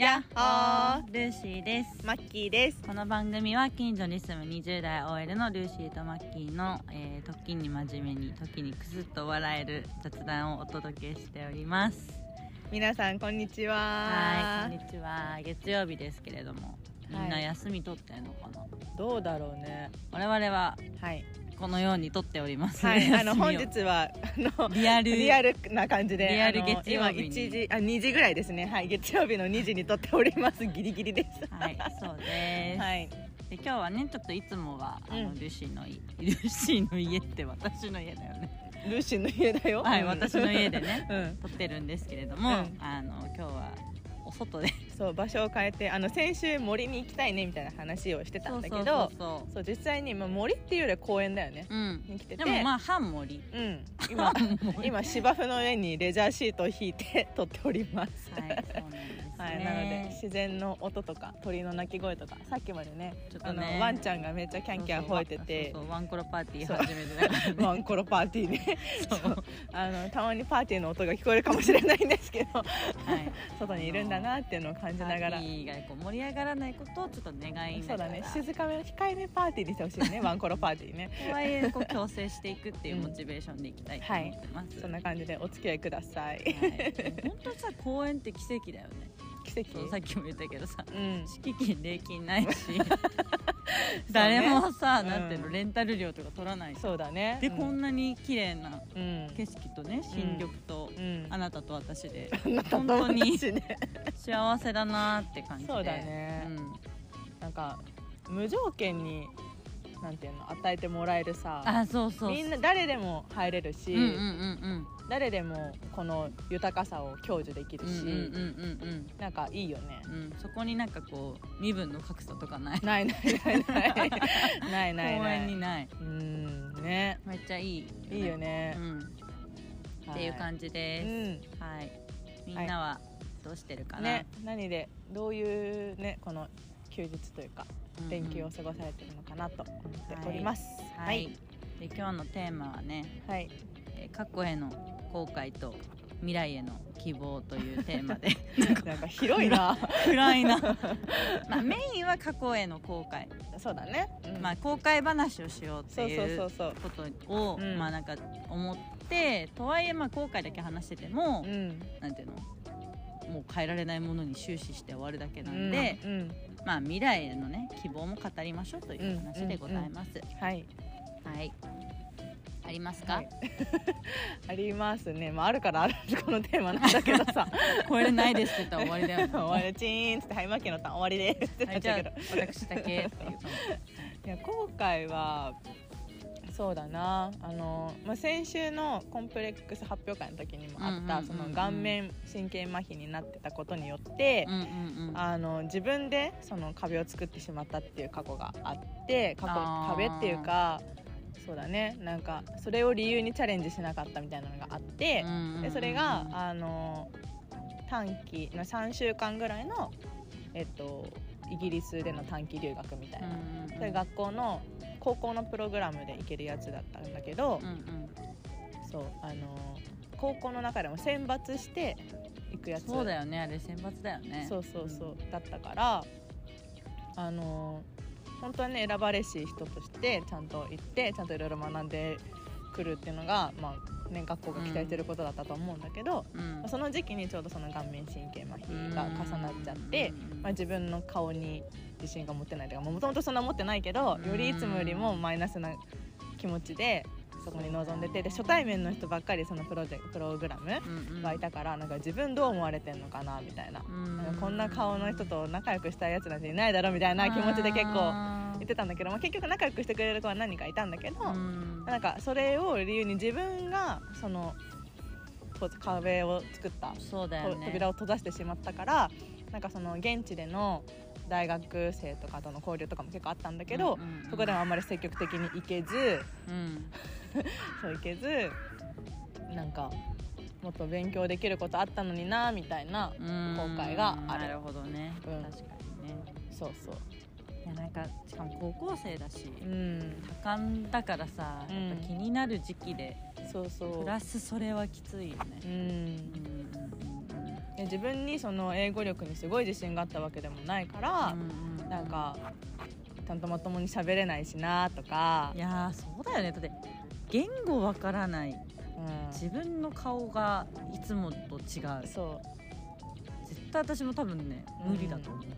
やっほー。ルーシーです。マッキーです。この番組は近所に住む20代 OL のルーシーとマッキーの、えー、時に真面目に時にクスッと笑える雑談をお届けしております。皆さんこんにちは。はいこんにちは。月曜日ですけれどもみんな休み取ってんのかな、どうだろうね。我々ははいこのように撮っております、はいあの本日はあのリアルリアルな感じでリアル月曜日に。今1時あ2時ぐらいですね。はい月曜日の2時に撮っております。ギリギリです。はいそうです、はい。で今日はねちょっといつもはあの、うん。ルーシーのいルーシーの家って私の家だよね。ルーシーの家だよ。はい、うん。私の家でね うん。撮ってるんですけれども、うん。あの今日はお外で。そう場所を変えてあの先週森に行きたいねみたいな話をしてたんだけどそう実際に、まあ、森っていうよりは公園だよね。うん。に来てて。でもまあ半森。うん。今今芝生の上にレジャーシートを引いて撮っております。はいそうなんですね、はい、なので自然の音とか鳥の鳴き声とかさっきまでねちょっとねあのワンちゃんがめっちゃキャンキャン吠えててそうワンコロパーティー始めてね。ワンコロパーティーね。そう。あのたまにパーティーの音が聞こえるかもしれないんですけどはい。外にいるんだなっていうのを感じパながら。ーティーがこう盛り上がらないことをちょっと願いながら。そうだね。静かめの控えめパーティーにしてほしいね ワンコロパーティーね。とはいえこう強制していくっていうモチベーションでいきたいと思ってます、そんな感じでお付き合いください。はい、本当さ公園って奇跡だよね奇跡。さっきも言ったけどさうん。敷金礼金ないし 誰もさ、うん。なんていうのレンタル料とか取らない。そうだね。で、うん。こんなに綺麗なうん。景色とね新緑と、うん。あなたと私で 本当に幸せだなって感じで。そうだね。うん。なんか無条件になんていうの与えてもらえるさあそうそう。みんな誰でも入れるし、うんうんうん誰でもこの豊かさを享受できるし、うんうんうんうんなんかいいよね。うん。うんそこになんかこう身分の格差とかない？ないないないない。ないない公ない。園にない。うんね。めっちゃいい。いいよね。う、ん。っていう感じじです、はい。みんなはどうしてるかな、ね。何でどういうねこの休日というかうんうん。連休を過ごされてるのかなと思っております。はい、で今日のテーマはね、はい、えー過去への後悔と未来への希望というテーマで。なんか広いな。暗いな。まあメインは過去への後悔、そうだね、うん。まあ後悔話をしようってそうそういそうことをうん。まあなんか思ってとはいえまあ後悔だけ話してても、うん。なんていうの？もう変えられないものに終始して終わるだけなんで、うん。うんまあ未来へのね希望も語りましょうという話でございます、はい。はい。ありますか、はい。ありますね。まああるからあるこのテーマなんだけどさ。これないですって言ったら終わりだよね。終わり。チーンっつって「はいマッキーのターン終わりです」ってなっちゃうけど。私だけっていう。か いや後悔はそうだな。あの、まあ、先週のコンプレックス発表会の時にもあった、顔面神経麻痺になってたことによって、うんうんうん。あの自分でその壁を作ってしまったっていう過去があって過去壁っていうかそうだね。なんかそれを理由にチャレンジしなかったみたいなのがあって、うんうんうんでそれがあの短期の3週間ぐらいの、えっと、イギリスでの短期留学みたいな、うんうん。それ学校の高校のプログラムで行けるやつだったんだけど、うんうん。そうあの高校の中でも選抜して行くやつ。そうだよねあれ選抜だよね。そうそうそう、だったからあの本当はね選ばれし人としてちゃんと行ってちゃんといろいろ学んでくるっていうのが、まあね、学校が期待してることだったと思うんだけど、うん。その時期にちょうどその顔面神経麻痺が重なっちゃって、うん。まあ、自分の顔に自信が持ってないというかもともとそんな持ってないけどよりいつもよりもマイナスな気持ちでそこに臨んでてで初対面の人ばっかりそのプロジェプログラムうんうん。がいたからなんか自分どう思われてんのかなみたいな。うん。なんかこんな顔の人と仲良くしたいやつなんていないだろみたいな気持ちで結構言ってたんだけど、まあ、結局仲良くしてくれる子は何人かいたんだけど、うん。なんかそれを理由に自分がそのと壁を作った、とそうだよね。扉を閉ざしてしまったからなんかその現地での大学生とかとの交流とかも結構あったんだけど、うんうんうん。そこでもあんまり積極的に行けずうん。そう行けずなんかもっと勉強できることあったのになみたいなうん。後悔がある。なるほどね、うん。確かにね。そうそう。いやなんかしかも高校生だし、うん。多感だからさ、うんやっぱ気になる時期でそうそう。プラスそれはきついよね。う、ん。自分にその英語力にすごい自信があったわけでもないから、うんなんかちゃんとまともに喋れないしなとか。い、やーそうだよね。だって言語わからないうん、自分の顔がいつもと違う。そ絶対私も多分ね無理だと思う、うだ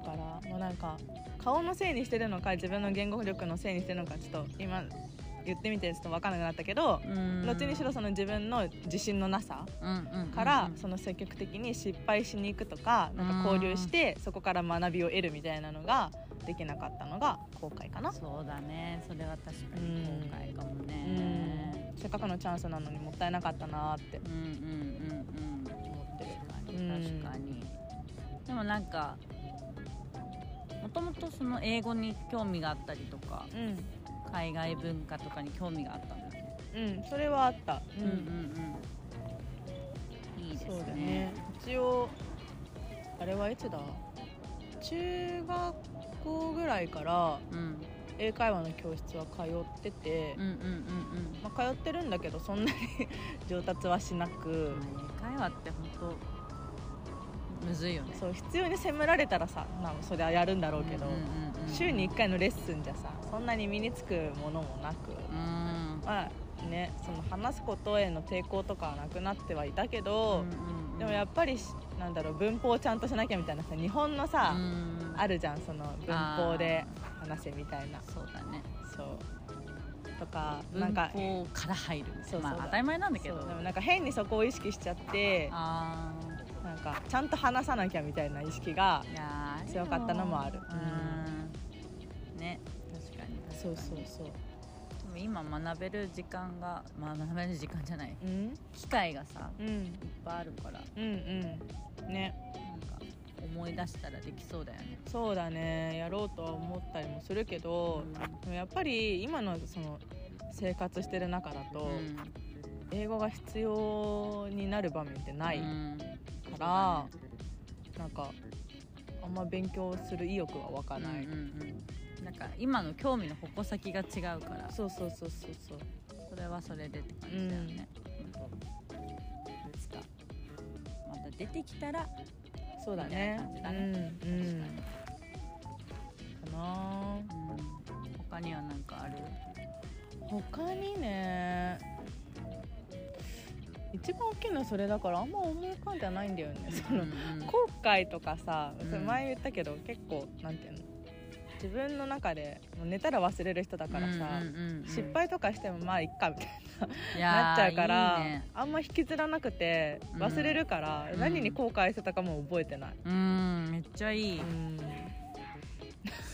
からもうなんか顔のせいにしてるのか自分の言語力のせいにしてるのかちょっと今言ってみてちょっと分からなくなったけど、うん。どっちにしろその自分の自信のなさから、その積極的に失敗しに行くとかなんか交流してそこから学びを得るみたいなのができなかったのが後悔かな、そうだね。それは確かに後悔かもうねん、せっかくのチャンスなのにもったいなかったなって。うんうんうんうん。思ってる確かに。でもなんかもともとその英語に興味があったりとかうん。海外文化とかに興味があったんだよねうんそれはあった、うん。うんうんいいですそうだね。ね一応あれはいつだ？中学校ぐらいからうん。英会話の教室は通ってて、うんうんうんうん。まあ、通ってるんだけどそんなに 上達はしなく、英会話って本当むずいよね。そう必要に責められたらさ、まあ、それはやるんだろうけど、週に1回のレッスンじゃさそんなに身につくものもなく、うん。まあねその話すことへの抵抗とかはなくなってはいたけど、でもやっぱりしなんだろう文法をちゃんとしなきゃみたいなさ日本のさ、うん。あるじゃんその文法で話せみたいな。そうだね。そう。とかな文んか法から入るそうそう。まあ当たり前なんだけど。でもなんか変にそこを意識しちゃってあなんかちゃんと話さなきゃみたいな意識が強かったのもある。うん。ね確かに。確かにそうそうそう。でも今学べる時間がまあ学べる時間じゃない。うん。機会がさうん。いっぱいあるから。うんうん。ね。なんか思い出したらできそうだよね。そうだね。やろうとは思ったりもするけど、でもやっぱり今のその生活してる中だと、うん。英語が必要になる場面ってない。うんから、なんかあんま勉強する意欲は湧かない、うんうんうん。なんか今の興味の矛先が違うから。そうそうそうそうそう。それはそれでって感じだよね、いつかまた出てきたらそうだね。だね。うんうん。確かに。かなうん。他には何かある？他にね一番大きいのはそれだからあんま思い浮かんではないんだよね。そのうん。うん後悔とかさ前言ったけど、結構なんていうの自分の中で寝たら忘れる人だからさ、うんうんうんうん。失敗とかしてもまあいっかみたいいやーになっちゃうからいいね。あんま引きずらなくてうん。忘れるから、うん。何に後悔してたかも覚えてない、うん。めっちゃいい。うん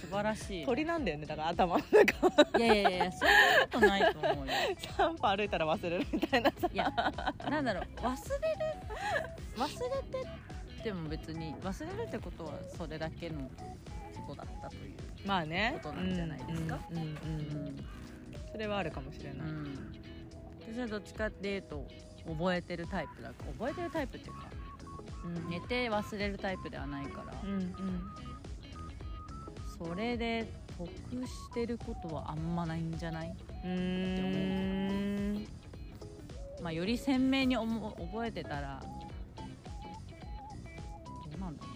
素晴らしい鳥なんだよねだから頭の中いやいやいやそんなことないと思うよ。3歩歩いたら忘れるみたいなさ。いやなんだろう忘れる忘れてっても別に忘れるってことはそれだけのことだったというまあね。ことなんじゃないですか？うんうんうん。ううんん、それはあるかもしれない、うん、私はどっちかっていうと覚えてるタイプだから。覚えてるタイプっていうかうん寝て忘れるタイプではないから、うんうんそれで得してることはあんまないんじゃない？うーん。まあより鮮明に思覚えてたらどうなんだろ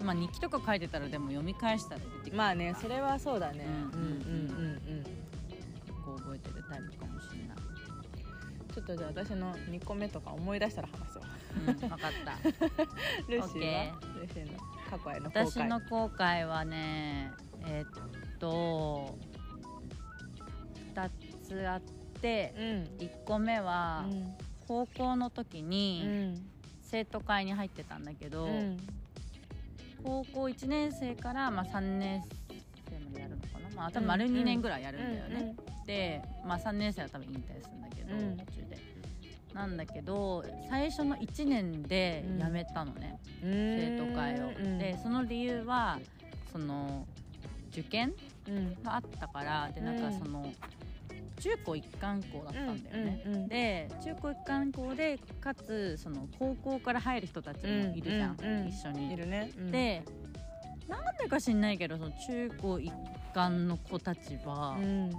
う。まあ日記とか書いてたらでも読み返したら出てくるまあねそれはそうだね。うんうんうん。うんうん結構覚えてるタイプかもしれない。ちょっとじゃあ私の2個目とか思い出したら話そううん分かったルーシーはルーシーの過去への後悔。私の後悔はねえっと2つあってうん。1個目は高校の時うにん。生徒会に入ってたんだけど、うん。高校1年生からまあ3年生までやるのかな、まあ、多分丸2年ぐらいやるんだよね、で、まあ、3年生は多分引退するんだけど、うん。途中でなんだけど最初の1年で辞めたのね、うん。生徒会を、うん。でその理由はその受験うん。があったからでなんかその、中高一貫校だったんだよね、うんうんうん。で中高一貫校でかつその高校から入る人たちもいるじゃん、うんうんうん。一緒に。いるね。うん。でなんでか知んないけどその中高一貫の子たちはうん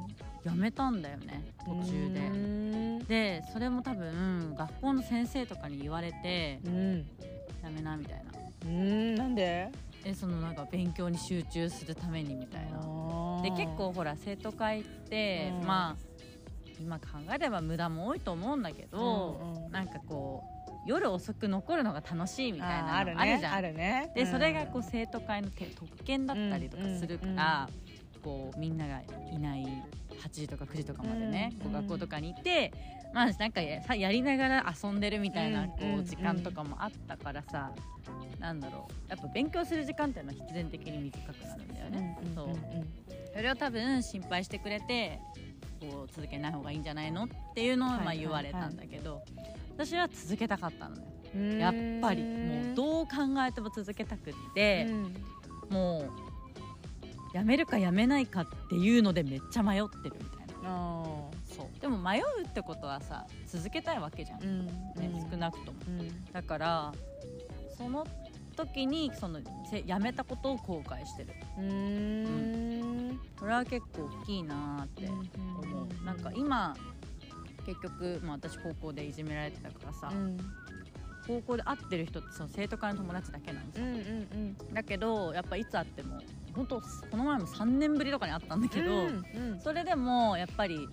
やめたんだよね途中で。ででそれも多分学校の先生とかに言われてうん。やめなみたいな。うんなんで？えそのなんか勉強に集中するためにみたいな。で結構ほら生徒会って、うん。まあ今考えれば無駄も多いと思うんだけど、うんうん。なんかこう夜遅く残るのが楽しいみたいなのああるじゃん。あるね。でうん。それがこう生徒会のて特権だったりとかするから、こうみんながいない8時とか9時とかまでね、うん。こう学校とかに行って、まあなんかやりながら遊んでるみたいなうん。こう時間とかもあったからさ、なんだろう。やっぱ勉強する時間っていうのは必然的に短くなるんだよね。うんそう。それを多分心配してくれてこう続けない方がいいんじゃないのっていうのをまあ言われたんだけど、私は続けたかったのよ。うん。やっぱりもうどう考えても続けたくって、うん。もうやめるかやめないかっていうのでめっちゃ迷ってるみたいな。あそう。でも迷うってことはさ続けたいわけじゃん、ーうんねうん。少なくとも。うん。だからその時にそのせやめたことを後悔してる。うーん。これは結構大きいなーって思う。なんか今結局、まあ、私高校でいじめられてたからさ、うん。高校で会ってる人ってその生徒会の友達だけなんですよ、うんうん。だけどやっぱいつ会っても本当この前も3年ぶりとかに会ったんだけど、うんそれでもやっぱり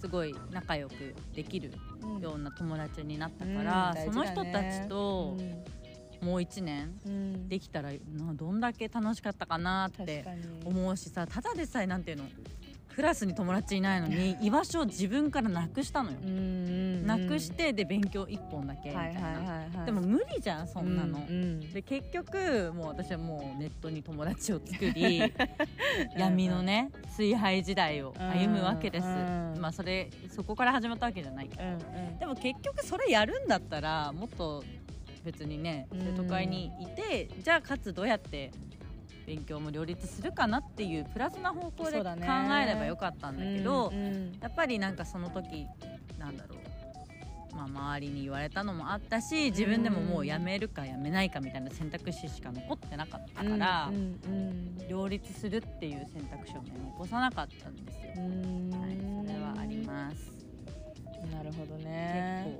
すごい仲良くできるうん。ような友達になったから、うんその人たちともう1年うん。できたらなどんだけ楽しかったかなって思うしさただでさえなんていうのクラスに友達いないのに 居場所を自分からなくしたのよ、うんうんうん。なくしてで勉強1本だけみたいな、でも無理じゃんそんなの、うんうん。で結局もう私はもうネットに友達を作り 闇のね崇拝時代を歩むわけです、うん。まあそれそこから始まったわけじゃないけど、うんうん。でも結局それやるんだったらもっと別にねうん。生徒会にいて、じゃあかつどうやって勉強も両立するかなっていうプラスな方向で考えればよかったんだけどうんうん。やっぱりなんかその時なんだろう、まあ、周りに言われたのもあったし自分でももうやめるかやめないかみたいな選択肢しか残ってなかったから、うんうん両立するっていう選択肢をね残さなかったんですよ。うん。はい、それはあります。なるほどね。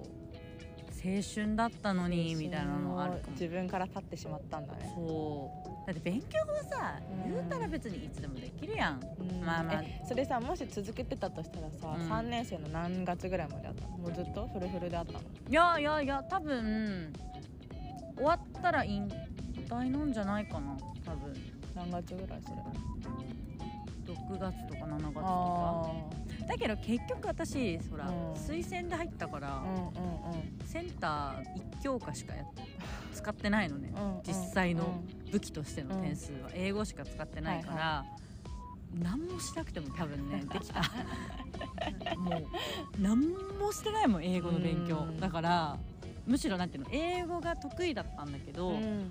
結構青春だったのにみたいなのある自分から立ってしまったんだね。そうだって勉強はさうん。言うたら別にいつでもできるやん。うん。まあまあ。えそれさもし続けてたとしたらさ、うん。3年生の何月ぐらいまであったの？もうずっとフルフルであったの？いやいやいや多分終わったら引退なんじゃないかな多分。何月ぐらいそれ？6月とか7月とか。あだけど結局私そら、うん。推薦で入ったから、あうんうん。センター1教科しかやっ使ってないのね、うんうん実際の武器としての点数は。英語しか使ってないから、は何もしなくても多分ね できた。もう何もしてないもん英語の勉強。うん。だからむしろなんていうの英語が得意だったんだけど、うん。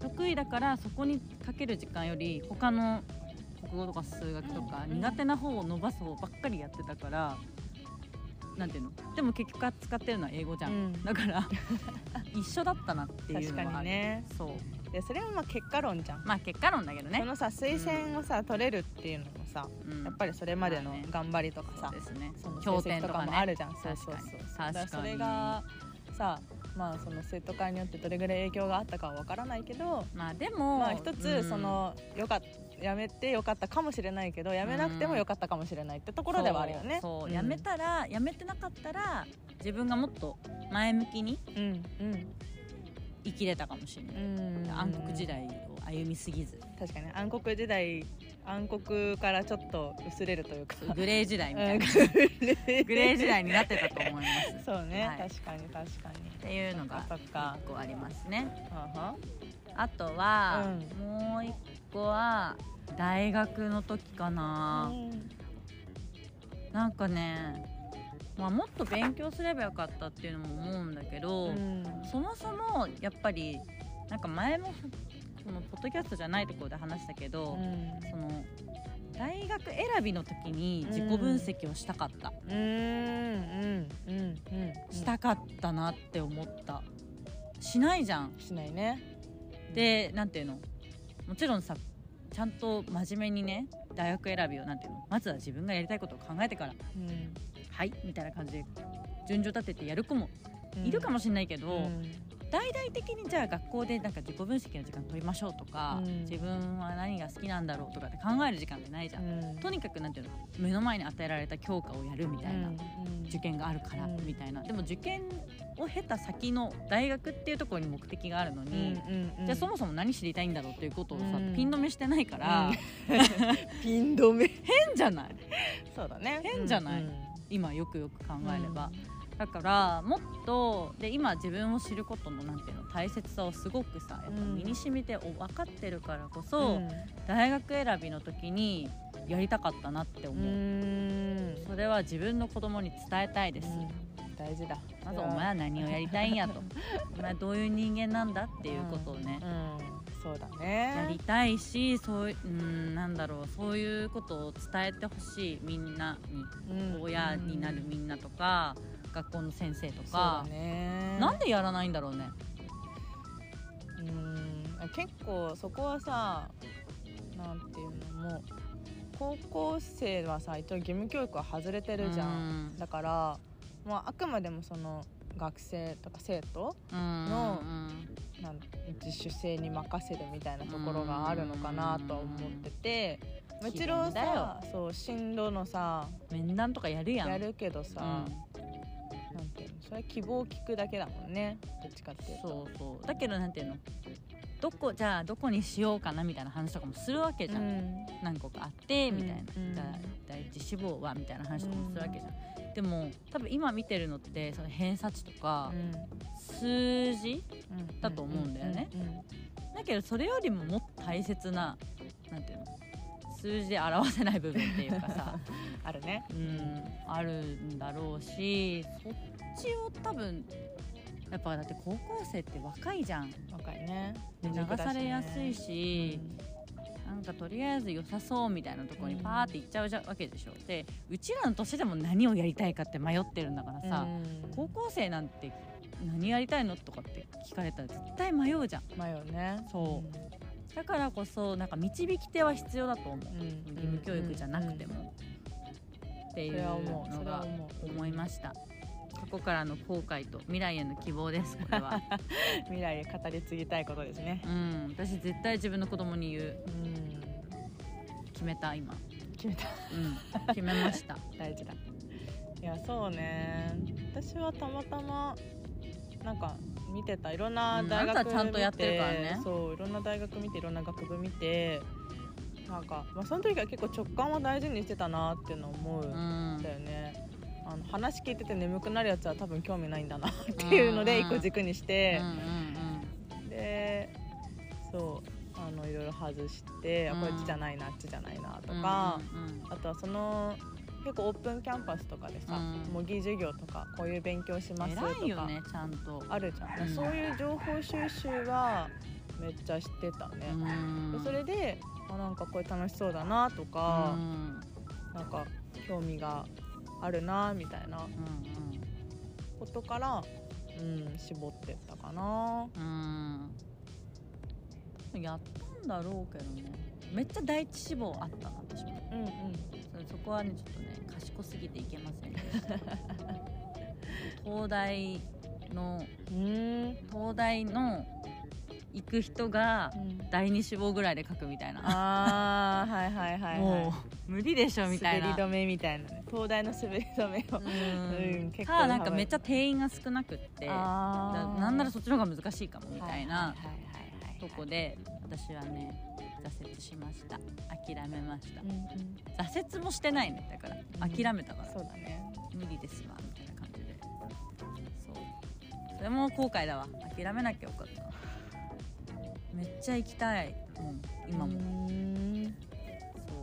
得意だからそこにかける時間より他の国語とか数学とかうん苦手な方を伸ばす方ばっかりやってたからなんていうの？でも結局使ってるのは英語じゃん、うん。だから 一緒だったなっていう確かのはあるにね。そう。でそれはまあ結果論じゃん、まあ結果論だけどね。そのさ推薦をさ、取れるっていうのもさうん。やっぱりそれまでのまあね。頑張りとかさ、そうですね。その経典とかね。もあるじゃん、そうそうそう。確かに。それがさまあその生徒会によってどれぐらい影響があったかはわからないけどまあでもまあ一つうん。そのよかっやめてよかったかもしれないけどやめなくてもよかったかもしれないってところではあるよね。そうんやめたらやめてなかったら自分がもっと前向きにうんうん。生きれたかもしれない、うん。暗黒時代を歩みすぎず。確かに暗黒時代暗黒からちょっと薄れるというか。グレー時代みたいな、うんグレー時代。になってたと思います。そうね、はい。確かに確かに。っていうのがそっか1個ありますね。あとは、うもう1個は大学の時かな、なんかね、まあ、もっと勉強すればよかったっていうのも思うんだけど、うん。そもそもやっぱりなんか前もそのポッドキャストじゃないところで話したけど、その大学選びの時に自己分析をしたかった、うん。うんうんうんうん。したかったなって思った。しないじゃん。しないね。でなんていうの？もちろんさちゃんと真面目にね大学選びをなんていうのまずは自分がやりたいことを考えてからうん。はいみたいな感じで順序立ててやる子もうん。いるかもしれないけど、うん。大々的にじゃあ学校でなんか自己分析の時間取りましょうとか、うん。自分は何が好きなんだろうとかって考える時間ってないじゃん、うん。とにかくなんていうの目の前に与えられた教科をやるみたいな、うん。受験があるからうん。みたいな、でも受験を経た先の大学っていうところに目的があるのうんに、うんうん。じゃあそもそも何知りたいんだろうっていうことをさ、うん。ピン止めしてないから、うん。ピン止め？変じゃない？そうだね。変じゃない？うん今よくよく考えれば、だからもっとで今自分を知ることのなんていうの大切さをすごくさやっぱ身に染みてお分かってるからこそ、大学選びの時にやりたかったなって思うんう、うん。それは自分の子供に伝えたいです、うん大事だ。まずお前は何をやりたいんやと。お前はどういう人間なんだっていうことをね、うん。そうだね。やりたいしそういうんなんだろう。そういうことを伝えてほしいみんなに。うん。親になるみんなとか、学校の先生とそうかだ、ね。なんでやらないんだろうね。うん。結構そこはさなんていうのもう高校生はさ一応義務教育は外れてるじゃん、だからもうあくまでもその学生とか生徒うんのうんなん自主性に任せるみたいなところがあるのかなとは思っててもちろさそう進路のさ面談とかやるやん。やるけどさ、うん。なんていうのそれは希望を聞くだけだもんねどっちかっていうと。そうそう。だけどなんていうのどこじゃあどこにしようかなみたいな話とかもするわけじゃん、うん。何個かあってみたいな、うん第一志望はみたいな話とかもするわけじゃん、でも多分今見てるのってその偏差値とか数字うんだと思うんだよね。だけどそれよりももっと大切ななんていうの数字で表せない部分っていうかさ あるね。うんあるんだろうしそっちを多分やっぱだって高校生って若いじゃん。若いね。で流されやすいし、なんかとりあえず良さそうみたいなところにパーって行っちゃうじゃわけでしょ。でうちらの年でも何をやりたいかって迷ってるんだからさ、うん。高校生なんて何やりたいのとかって聞かれたら絶対迷うじゃん迷うね。そう。だからこそなんか導き手は必要だと思う、うん。義務教育じゃなくても、っていうのが思いました。過去からの後悔と未来への希望ですこれは。未来へ語り継ぎたいことですね。うん。私絶対自分の子供に言う。うん決めた今。決めた。うん。決めました。大事だ。いやそうね。私はたまたまなんか見てた。いろんな大学うんあんたちゃんとやってるからね。見てそういろんな大学見ていろんな学部見てなんか、まあ、その時は結構直感を大事にしてたなっていうのを思う。うん。んだよね、あの話聞いてて眠くなるやつは多分興味ないんだなっていうのでうん。一個軸にして。うん、うん。でそうあのいろいろ外して、あうん。こっちじゃないなあっちじゃないなとうんか、うん。あとはその結構オープンキャンパスとかでさ、うん。模擬授業とかこういう勉強しますとか偉いよねちゃんと。あるじゃん、うん。そういう情報収集はめっちゃ知ってたね、それであなんかこれ楽しそうだなとかう、ん。なんか興味があるなみたいなことから、うん、絞ってったかな。うんうん。やっだろうけどね。めっちゃ第一志望あったな私も。うんうん。そそこはねちょっとね賢すぎていけませんでした。東大のうん。東大の行く人が第二志望ぐらいで書くみたいな。あーはいはいはいはい。もう無理でしょみたいな。滑り止めみたいな。ね東大の滑り止めを。うん。うん結構かなんかめっちゃ定員が少なくってだあー。なんならそっちの方が難しいかもみたいな。はいはいはいはいとこで私はね挫折しました。諦めました。うんうん。挫折もしてないね。だから諦めたから、そうだね。無理ですわみたいな感じで。そう。それも後悔だわ。諦めなきゃよかった。めっちゃ行きたいもん今も、うん。そ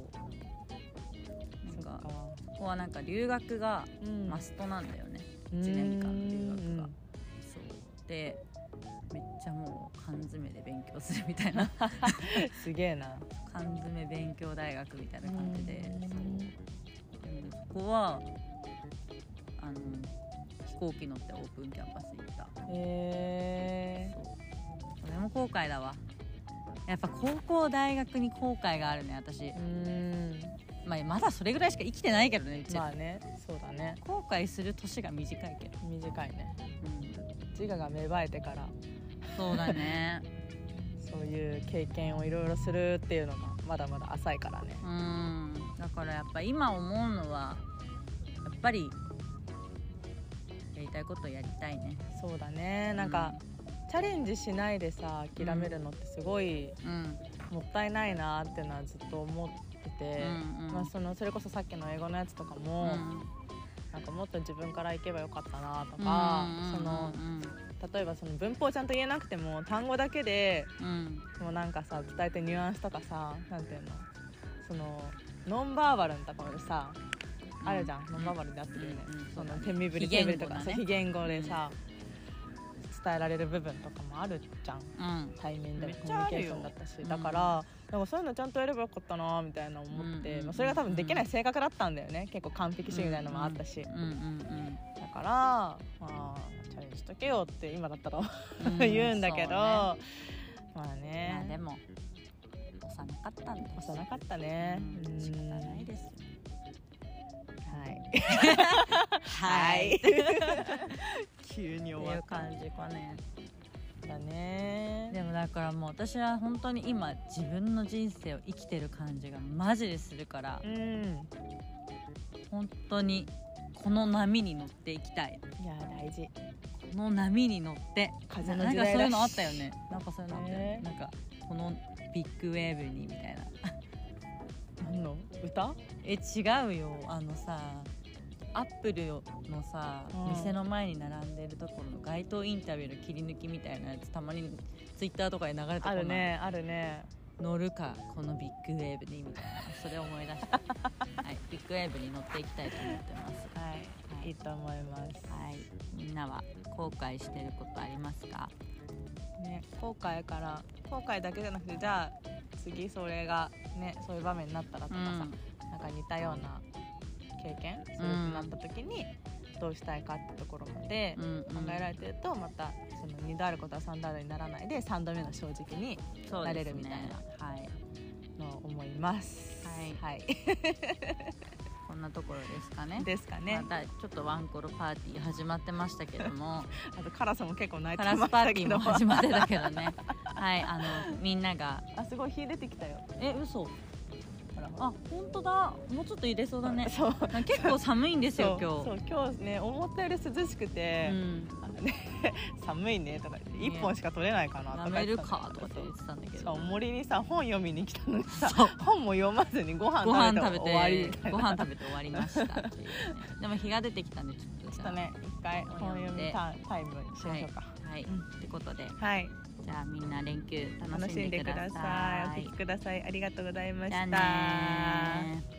う。なんかここはなんか留学がうん。マストなんだよね、うん。1年間留学が。うんそう。でめっちゃもう缶詰で勉強するみたいな。すげえな。缶詰勉強大学みたいな感じで。うん。そうでそこはあの飛行機乗ってオープンキャンパス行った。へえそれも後悔だわ。やっぱ高校大学に後悔があるね私、うん。まあ、まだそれぐらいしか生きてないけどねうち、まあねそうだね。後悔する年が短いけど、短いね。うん、自我が芽生えてからそうだね。そういう経験をいろいろするっていうのがまだまだ浅いからね。うん。だからやっぱ今思うのはやっぱりやりたいことやりたいね。そうだね。なんか、チャレンジしないでさ諦めるのってすごいうん。もったいないなっていうのはずっと思ってて、うんうん。まあ、そのそれこそさっきの英語のやつとかうも、ん。なんかもっと自分から行けばよかったなとか、そのうん例えばその文法ちゃんと言えなくても単語だけでうん。もうなんかさ伝えてニュアンスとかさなんていうの？そのノンバーバルのところでさ、あるじゃん。ノンバーバルであってるよね、うんうんその手身振り手振りとかそう非言語でさ、伝えられる部分とかもあるじゃん。うん。対面でのコミュニケーションだったし、だからなんかそういうのちゃんとやればよかったなみたいな思って、うんまあ、それが多分できない性格だったんだよね。結構完璧主義みたいなのもあったし、だからまあチャレンジしとけよって今だったらうん 言うんだけど、ね。まあまあねでも幼かったんです。幼かったね。うん。仕方うんないです。よはい。はい。急にっていう感じかねだね。でもだからもう私は本当に今自分の人生を生きてる感じがマジでするからうん本当にこの波に乗っていきたい。いや大事。この波に乗って風のなん時代だ。しかそういうのあったよね。なんかそういうのあったよね。ねなんかこのビッグウェーブにみたいな。何の？歌？え違うよ。あのさアップルのさ、うん。店の前に並んでるところの街頭インタビューの切り抜きみたいなやつたまにツイッターとかで流れてこない。あるねあるね。乗るかこのビッグウェーブにみたいな。それを思い出した、はい、ビッグウェーブに乗っていきたいと思ってます。はい、はい。いいと思います。はい。みんなは後悔してることありますか？ね、後悔から後悔だけじゃなくてじゃあ次それがねそういう場面になったらとかさ、なんか似たような経験するってなった時にどうしたいかってところまでうん考えられてるとまたその2度あることは3度あるにならないで3度目の正直になれるみたいなはいのを思います。はい。はい、こんなところですかね。ですかね。またちょっとワンコロパーティー始まってましたけども。あとカラスも結構泣いカてまラスパーティしたけど。ーも始まってたけどね。はいあのみんなが。あすごい火出てきたよ。え嘘あ本当だ。もうちょっと入れそうだね。そう。結構寒いんですよ今 そう。そう今日ね思ったより涼しく日て、うん。寒いねとか言ってね。一本しか取れないかなとか言ってたかとかって言ってたんだけど。そう森にさ本読みに来たのにさ本も読まずにご飯食べて終わりご飯食べて終わりましたっていう。ね でも日が出てきたんでちょっとちょっとね一回本読みタタイムにしましょうか。はい、うん。ってことで。はい、じゃあみんな連休楽楽しんでください。お聞きください。ありがとうございました